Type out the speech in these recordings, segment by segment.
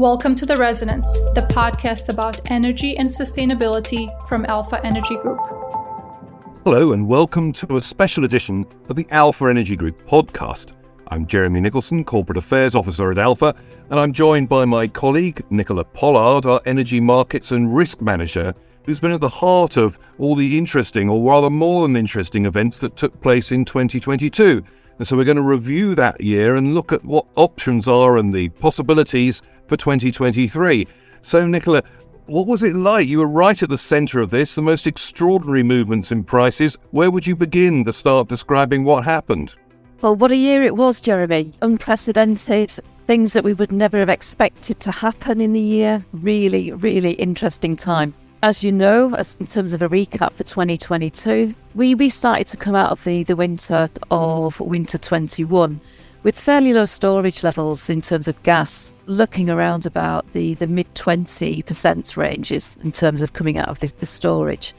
Welcome to The Resonance, the podcast about energy and sustainability from Alpha Energy Group. Hello, and welcome to a special edition of the Alpha Energy Group podcast. I'm Jeremy Nicholson, Corporate Affairs Officer at Alpha, and I'm joined by my colleague, Nicola Pollard, our Energy Markets and Risk Manager, who's been at the heart of all the interesting, or rather more than interesting, events that took place in 2022. And so we're going to review that year and look at what options are and the possibilities for 2023. So, Nicola, what was it like? You were right at the centre of this, the most extraordinary movements in prices. Where would you begin to start describing what happened? Well, what a year it was, Jeremy. Unprecedented, things that we would never have expected to happen in the year. Really, really interesting time. As you know, as in terms of a recap for 2022, we, we started to come out of the, the winter of winter 21 with fairly low storage levels in terms of gas, looking around about the, the mid 20% ranges in terms of coming out of the, the storage.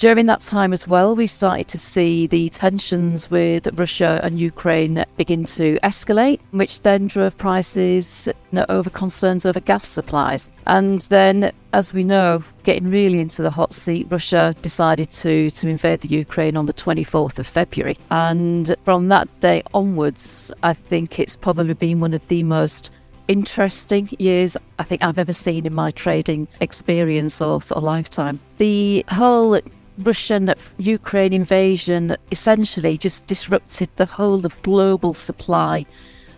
During that time as well, we started to see the tensions with Russia and Ukraine begin to escalate, which then drove prices over concerns over gas supplies. And then, as we know, getting really into the hot seat, Russia decided to, to invade the Ukraine on the 24th of February. And from that day onwards, I think it's probably been one of the most interesting years I think I've ever seen in my trading experience or, or lifetime. The whole Russian Ukraine invasion essentially just disrupted the whole of global supply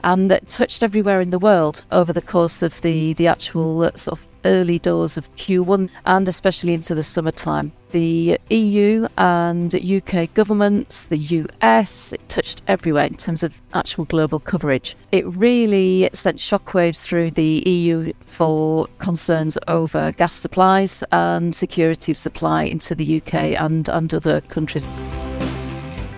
and touched everywhere in the world over the course of the, the actual uh, sort of early doors of Q1 and especially into the summertime. The EU and UK governments, the US, it touched everywhere in terms of actual global coverage. It really sent shockwaves through the EU for concerns over gas supplies and security of supply into the UK and, and other countries.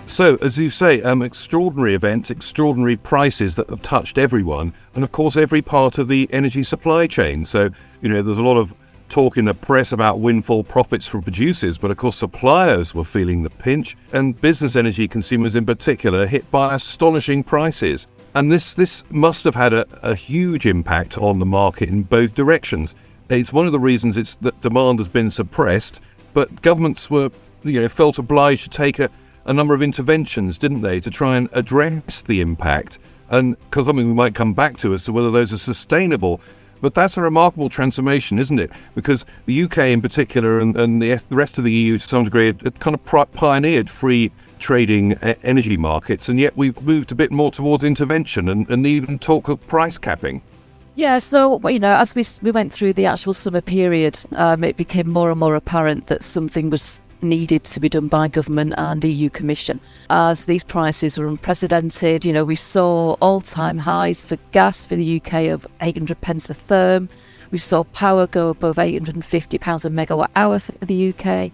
So, as you say, um, extraordinary events, extraordinary prices that have touched everyone, and of course, every part of the energy supply chain. So, you know, there's a lot of talk in the press about windfall profits from producers, but of course, suppliers were feeling the pinch, and business energy consumers in particular hit by astonishing prices. And this, this must have had a, a huge impact on the market in both directions. It's one of the reasons it's that demand has been suppressed, but governments were, you know, felt obliged to take a a number of interventions, didn't they, to try and address the impact and something we might come back to as to whether those are sustainable. But that's a remarkable transformation, isn't it? Because the UK in particular and, and the, the rest of the EU to some degree had kind of pioneered free trading energy markets, and yet we've moved a bit more towards intervention and, and even talk of price capping. Yeah, so you know, as we we went through the actual summer period, um, it became more and more apparent that something was needed to be done by government and EU Commission as these prices were unprecedented. You know, we saw all time highs for gas for the UK of 800 pence a therm. We saw power go above 850 pounds a megawatt hour for the UK.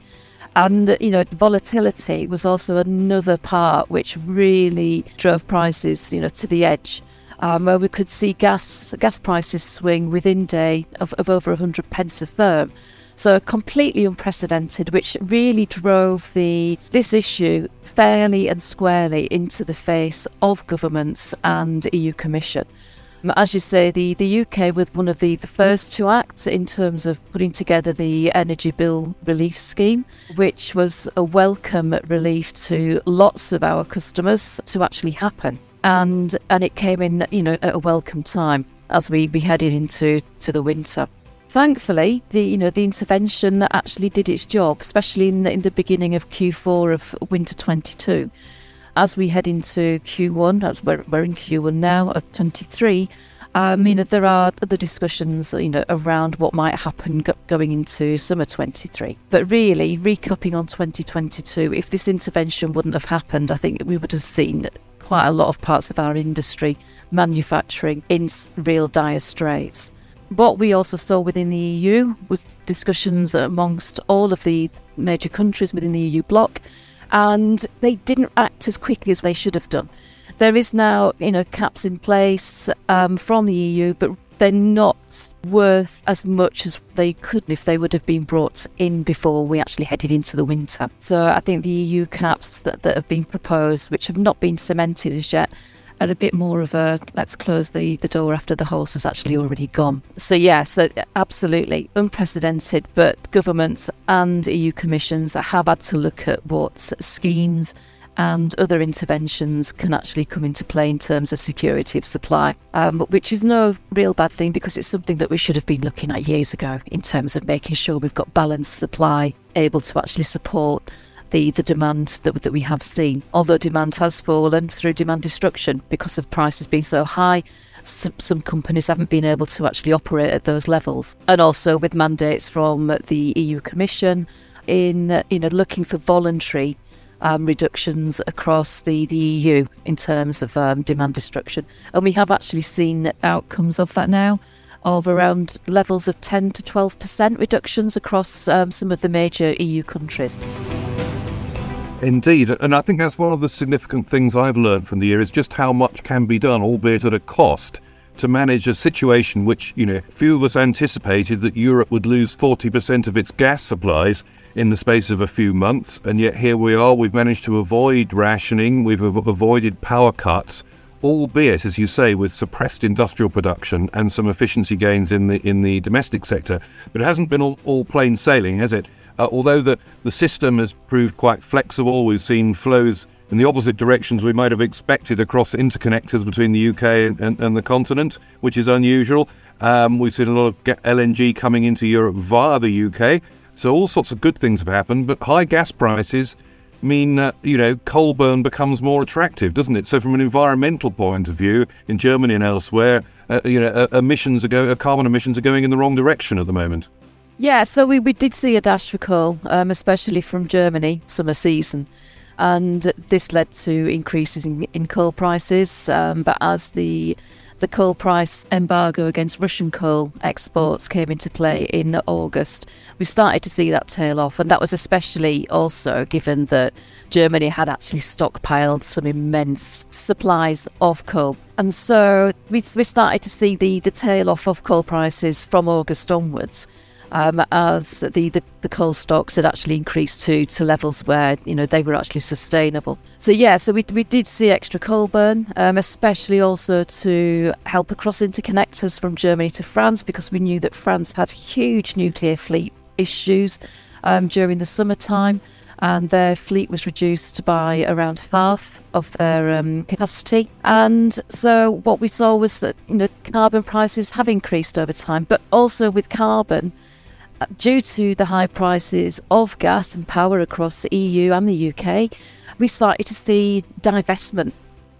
And, you know, volatility was also another part which really drove prices, you know, to the edge. Um, where we could see gas gas prices swing within day of, of over 100 pence a therm. So completely unprecedented, which really drove the this issue fairly and squarely into the face of governments and EU Commission. As you say, the, the UK was one of the, the first to act in terms of putting together the Energy Bill Relief Scheme, which was a welcome relief to lots of our customers to actually happen. And and it came in, you know, at a welcome time as we, we headed into to the winter. Thankfully, the you know the intervention actually did its job, especially in the, in the beginning of Q4 of winter 22. As we head into Q1, as we're, we're in Q1 now of 23, um, you know there are other discussions you know around what might happen go- going into summer 23. But really, recapping on 2022, if this intervention wouldn't have happened, I think we would have seen quite a lot of parts of our industry, manufacturing, in real dire straits. What we also saw within the EU was discussions amongst all of the major countries within the EU bloc, and they didn't act as quickly as they should have done. There is now, you know, caps in place um, from the EU, but they're not worth as much as they could if they would have been brought in before we actually headed into the winter. So I think the EU caps that, that have been proposed, which have not been cemented as yet, at a bit more of a let's close the, the door after the horse has actually already gone. So, yeah, so absolutely unprecedented, but governments and EU commissions have had to look at what schemes and other interventions can actually come into play in terms of security of supply, um, which is no real bad thing because it's something that we should have been looking at years ago in terms of making sure we've got balanced supply, able to actually support the, the demand that, that we have seen. Although demand has fallen through demand destruction because of prices being so high, some, some, companies haven't been able to actually operate at those levels. And also with mandates from the EU Commission in you know looking for voluntary um, reductions across the, the EU in terms of um, demand destruction. And we have actually seen outcomes of that now of around levels of 10 to 12% reductions across um, some of the major EU countries. Indeed, and I think that's one of the significant things I've learned from the year is just how much can be done, albeit at a cost, to manage a situation which, you know, few of us anticipated that Europe would lose 40% of its gas supplies in the space of a few months, and yet here we are. We've managed to avoid rationing, we've avoided power cuts, albeit, as you say, with suppressed industrial production and some efficiency gains in the in the domestic sector. But it hasn't been all, all plain sailing, has it? Uh, although the, the system has proved quite flexible, we've seen flows in the opposite directions we might have expected across interconnectors between the UK and, and, and the continent, which is unusual. Um, we've seen a lot of LNG coming into Europe via the UK. So all sorts of good things have happened, but high gas prices mean uh, you know coal burn becomes more attractive, doesn't it? So from an environmental point of view, in Germany and elsewhere, uh, you know uh, emissions are carbon emissions are going in the wrong direction at the moment. Yeah, so we, we did see a dash for coal, um, especially from Germany, summer season. And this led to increases in, in coal prices. Um, but as the the coal price embargo against Russian coal exports came into play in August, we started to see that tail off. And that was especially also given that Germany had actually stockpiled some immense supplies of coal. And so we, we started to see the, the tail off of coal prices from August onwards um, as the, the, the, coal stocks had actually increased to, to levels where you know they were actually sustainable. So yeah, so we, we did see extra coal burn, um, especially also to help across interconnectors from Germany to France because we knew that France had huge nuclear fleet issues um, during the summertime. And their fleet was reduced by around half of their um, capacity. And so what we saw was that you know carbon prices have increased over time, but also with carbon, due to the high prices of gas and power across the EU and the UK, we started to see divestment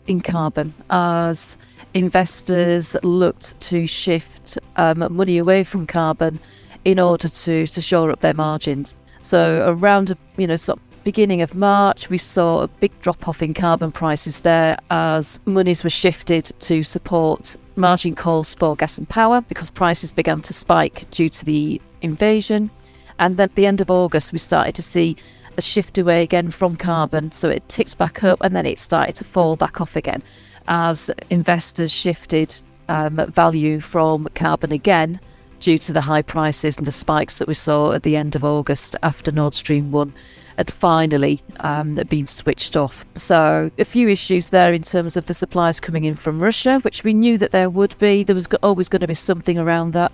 in carbon as investors looked to shift um, money away from carbon in order to, to shore up their margins. So around you know sort of beginning of March, we saw a big drop off in carbon prices there as monies were shifted to support margin calls for gas and power because prices began to spike due to the invasion. And then at the end of August, we started to see a shift away again from carbon. So it ticked back up and then it started to fall back off again as investors shifted um, value from carbon again due to the high prices and the spikes that we saw at the end of August after Nord Stream 1 had finally um, been switched off. So, a few issues there in terms of the supplies coming in from Russia, which we knew that there would be. There was always going to be something around that.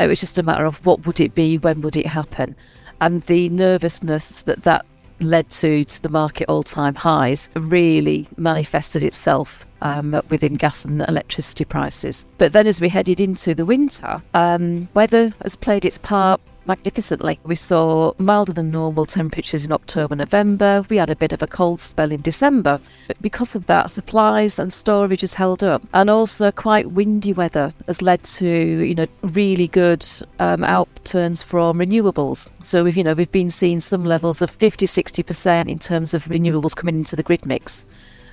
It was just a matter of what would it be, when would it happen, and the nervousness that that led to to the market all-time highs really manifested itself um, within gas and electricity prices. But then, as we headed into the winter, um, weather has played its part magnificently. We saw milder than normal temperatures in October, November. We had a bit of a cold spell in December. But because of that, supplies and storage has held up. And also quite windy weather has led to, you know, really good um, outturns from renewables. So we've, you know, we've been seeing some levels of 50, 60% in terms of renewables coming into the grid mix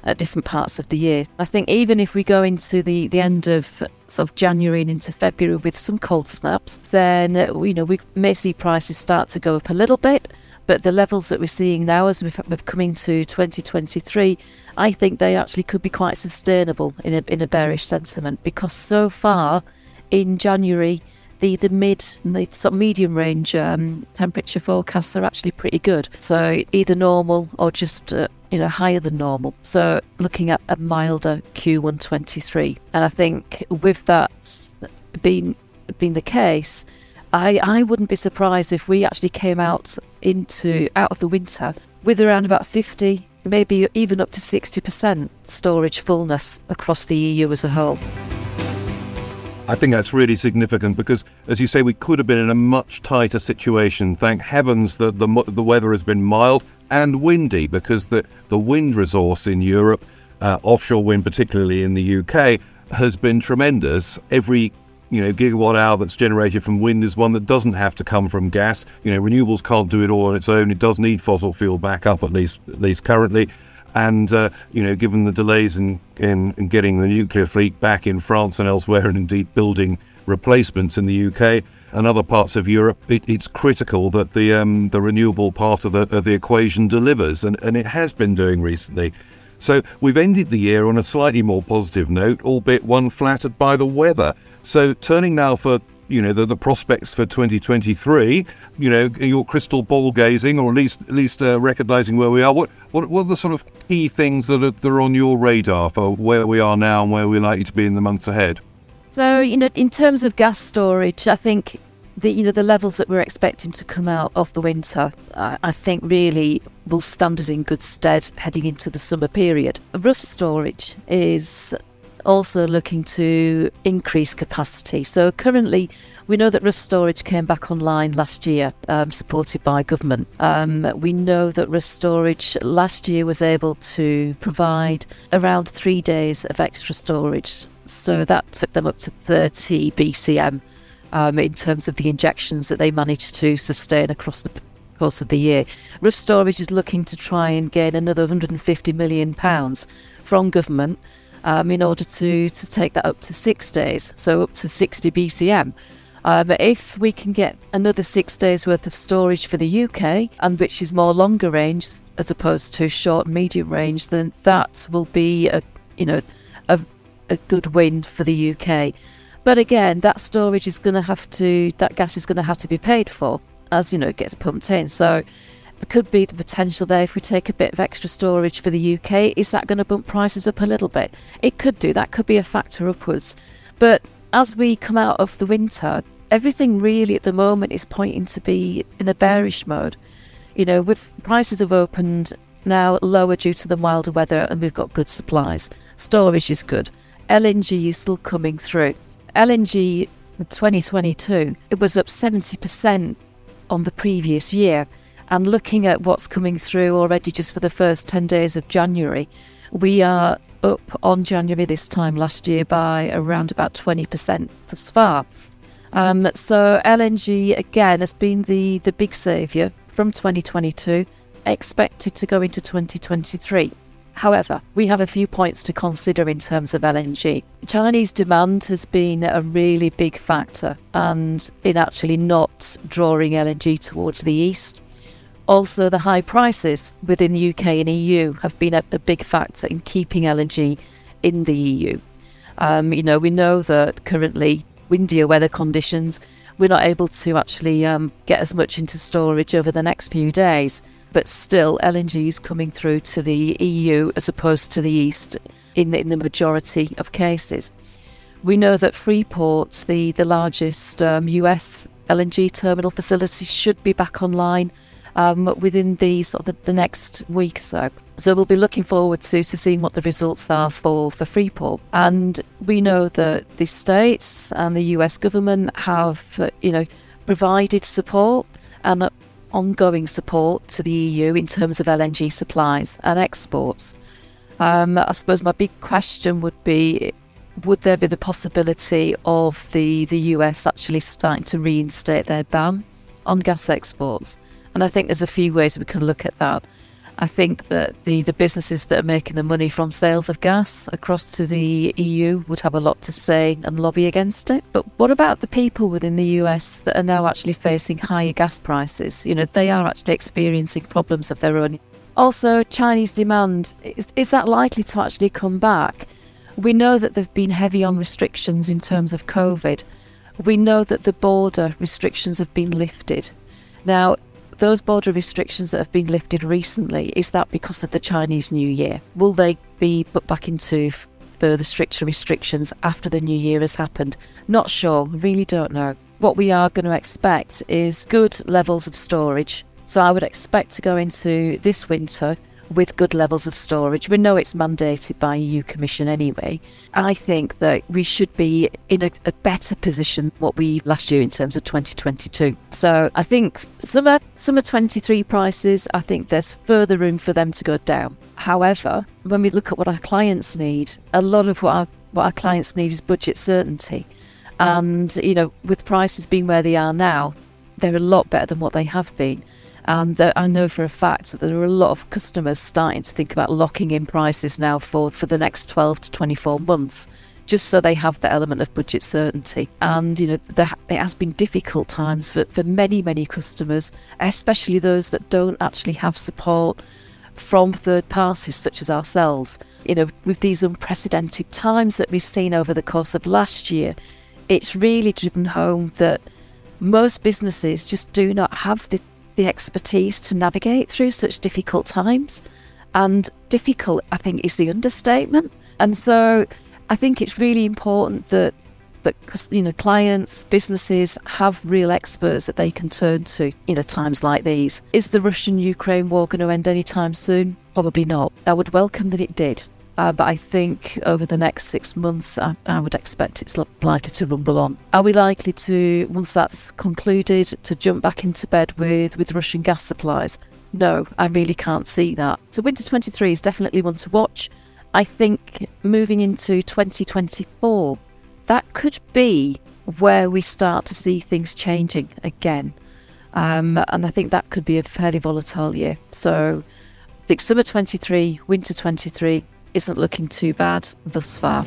at different parts of the year. I think even if we go into the, the end of sort of January and into February with some cold snaps, then you know we may see prices start to go up a little bit. But the levels that we're seeing now, as we've, we're coming to 2023, I think they actually could be quite sustainable in a in a bearish sentiment because so far in January the, the mid and the sort of medium range um, temperature forecasts are actually pretty good. So either normal or just uh, you know higher than normal. So looking at a milder Q123, and I think with that being being the case, I I wouldn't be surprised if we actually came out into out of the winter with around about 50 maybe even up to 60% storage fullness across the EU as a whole. I think that's really significant because, as you say, we could have been in a much tighter situation. Thank heavens that the, the weather has been mild and windy because the, the wind resource in Europe, uh, offshore wind, particularly in the UK, has been tremendous. Every you know gigawatt hour that's generated from wind is one that doesn't have to come from gas. You know, renewables can't do it all on its own. It does need fossil fuel backup, at least at least currently. And uh, you know, given the delays in, in, in getting the nuclear fleet back in France and elsewhere, and indeed building replacements in the UK and other parts of Europe, it, it's critical that the um, the renewable part of the of the equation delivers, and, and it has been doing recently. So we've ended the year on a slightly more positive note, albeit one flattered by the weather. So turning now for you know the, the prospects for 2023 you know your crystal ball gazing or at least at least uh, recognizing where we are. What, what what are the sort of key things that are, that are on your radar for where we are now and where we're likely to be in the months ahead? So you know in terms of gas storage i think the you know the levels that we're expecting to come out of the winter I, I think really will stand us in good stead heading into the summer period. Rough storage is also looking to increase capacity. So currently, we know that Rough Storage came back online last year, um, supported by government. Um, we know that Rough Storage last year was able to provide around three days of extra storage. So that took them up to 30 BCM um, in terms of the injections that they managed to sustain across the course of the year. Rough Storage is looking to try and gain another 150 million pounds from government um, in order to, to take that up to six days, so up to 60 BCM. Uh, but if we can get another six days worth of storage for the UK, and which is more longer range as opposed to short and medium range, then that will be a you know a, a good win for the UK. But again, that storage is going to have to that gas is going to have to be paid for as you know it gets pumped in. So could be the potential there if we take a bit of extra storage for the UK. Is that going to bump prices up a little bit? It could do. That could be a factor upwards. But as we come out of the winter, everything really at the moment is pointing to be in a bearish mode. You know, with prices have opened now lower due to the milder weather and we've got good supplies. Storage is good. LNG is still coming through. LNG 2022, it was up 70% on the previous year. And looking at what's coming through already just for the first 10 days of January, we are up on January this time last year by around about 20% thus far. Um, so LNG again has been the, the big saviour from 2022, expected to go into 2023. However, we have a few points to consider in terms of LNG. Chinese demand has been a really big factor and in actually not drawing LNG towards the east. Also, the high prices within the UK and EU have been a, a big factor in keeping LNG in the EU. Um, you know, we know that currently windier weather conditions, we're not able to actually um, get as much into storage over the next few days. But still, LNG is coming through to the EU as opposed to the East in the, in the majority of cases. We know that Freeport, the, the largest um, US LNG terminal facility, should be back online um, within the sort of the, the, next week or so. So we'll be looking forward to, to seeing what the results are for, for Freeport. And we know that the states and the US government have, you know, provided support and ongoing support to the EU in terms of LNG supplies and exports. Um, I suppose my big question would be would there be the possibility of the, the US actually starting to reinstate their ban on gas exports? And I think there's a few ways we can look at that. I think that the, the businesses that are making the money from sales of gas across to the EU would have a lot to say and lobby against it. But what about the people within the US that are now actually facing higher gas prices? You know, they are actually experiencing problems of their own. Also, Chinese demand is, is that likely to actually come back? We know that they've been heavy on restrictions in terms of COVID, we know that the border restrictions have been lifted. Now, those border restrictions that have been lifted recently, is that because of the Chinese New Year? Will they be put back into further stricter restrictions after the new year has happened? Not sure, really don't know. What we are going to expect is good levels of storage. So I would expect to go into this winter with good levels of storage. We know it's mandated by EU Commission anyway. I think that we should be in a, a, better position what we last year in terms of 2022. So I think summer summer 23 prices, I think there's further room for them to go down. However, when we look at what our clients need, a lot of what our what our clients need is budget certainty. And you know, with prices being where they are now, they're a lot better than what they have been. And I know for a fact that there are a lot of customers starting to think about locking in prices now for, for the next 12 to 24 months, just so they have the element of budget certainty. And, you know, there, it has been difficult times for, for many, many customers, especially those that don't actually have support from third parties such as ourselves. You know, with these unprecedented times that we've seen over the course of last year, it's really driven home that most businesses just do not have the the expertise to navigate through such difficult times. And difficult, I think, is the understatement. And so I think it's really important that that you know clients businesses have real experts that they can turn to in a times like these is the russian ukraine war going to end anytime soon probably not i would welcome that it did uh, but I think over the next six months, I, I, would expect it's likely to rumble on. Are we likely to, once that's concluded, to jump back into bed with, with Russian gas supplies? No, I really can't see that. So, winter 23 is definitely one to watch. I think moving into 2024, that could be where we start to see things changing again. Um, and I think that could be a fairly volatile year. So, I think summer 23, winter 23, isn't looking too bad thus far.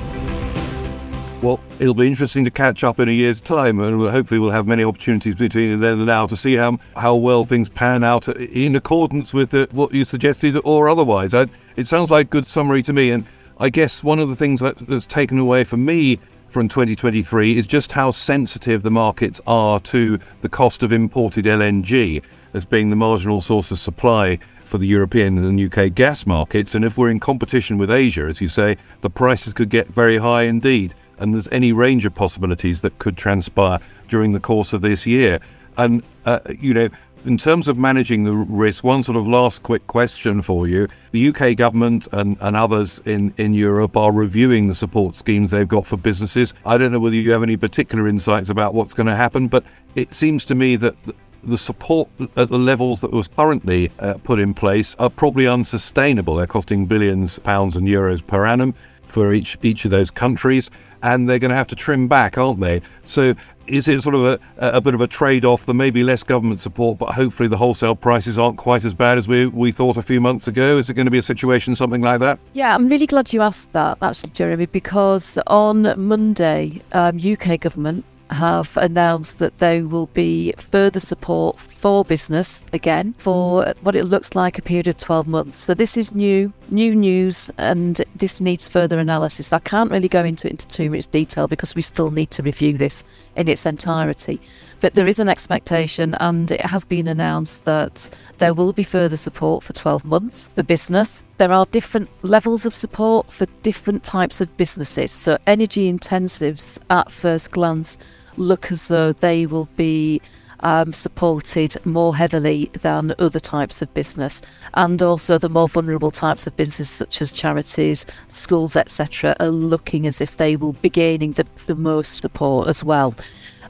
Well, it'll be interesting to catch up in a year's time, and hopefully we'll have many opportunities between then and now to see how how well things pan out in accordance with the, what you suggested or otherwise. I, it sounds like a good summary to me, and I guess one of the things that, that's taken away from me from 2023 is just how sensitive the markets are to the cost of imported LNG as being the marginal source of supply for the European and UK gas markets. And if we're in competition with Asia, as you say, the prices could get very high indeed. And there's any range of possibilities that could transpire during the course of this year. And, uh, you know, in terms of managing the risk, one sort of last quick question for you. The UK government and, and others in, in Europe are reviewing the support schemes they've got for businesses. I don't know whether you have any particular insights about what's going to happen, but it seems to me that the support at the levels that was currently uh, put in place are probably unsustainable. They're costing billions pounds and euros per annum for each each of those countries, and they're going to have to trim back, aren't they? So, is it sort of a, a bit of a trade-off? There may be less government support, but hopefully the wholesale prices aren't quite as bad as we we thought a few months ago. Is it going to be a situation something like that? Yeah, I'm really glad you asked that, actually, Jeremy, because on Monday, um, UK government have announced that there will be further support for business again for mm. what it looks like a period of 12 months. So this is new, new news, and this needs further analysis. I can't really go into it into too much detail because we still need to review this in its entirety. But there is an expectation, and it has been announced that there will be further support for 12 months for business. There are different levels of support for different types of businesses. So, energy intensives at first glance look as though they will be um, supported more heavily than other types of business, and also the more vulnerable types of business, such as charities, schools, etc., are looking as if they will be gaining the, the most support as well.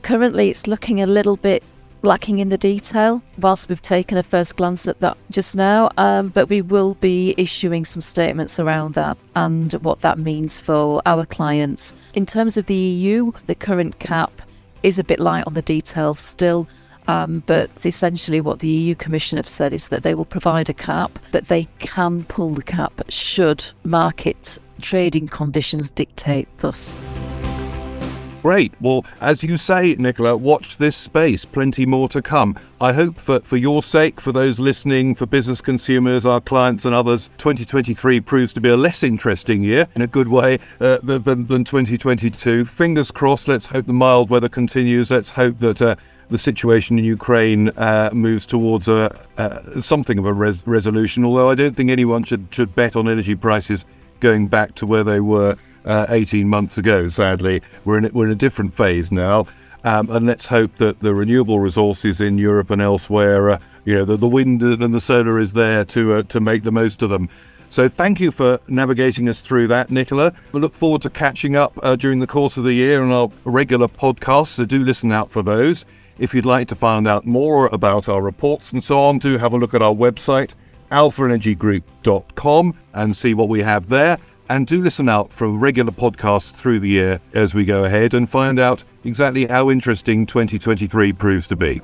Currently, it's looking a little bit lacking in the detail, whilst we've taken a first glance at that just now, um, but we will be issuing some statements around that and what that means for our clients. In terms of the EU, the current cap is a bit light on the details still. Um, but essentially, what the EU Commission have said is that they will provide a cap, but they can pull the cap should market trading conditions dictate thus. Great. Well, as you say, Nicola, watch this space. Plenty more to come. I hope for, for your sake, for those listening, for business consumers, our clients, and others, 2023 proves to be a less interesting year in a good way uh, than, than 2022. Fingers crossed. Let's hope the mild weather continues. Let's hope that. Uh, the situation in Ukraine uh, moves towards a, something of a res- resolution. Although I don't think anyone should should bet on energy prices going back to where they were uh, 18 months ago. Sadly, we're in we're in a different phase now, um, and let's hope that the renewable resources in Europe and elsewhere, uh, you know, the, the wind and the solar is there to uh, to make the most of them. So thank you for navigating us through that, Nicola. We look forward to catching up uh, during the course of the year on our regular podcasts, so do listen out for those. If you'd like to find out more about our reports and so on, do have a look at our website, alphaenergygroup.com, and see what we have there. And do listen out for regular podcasts through the year as we go ahead and find out exactly how interesting 2023 proves to be.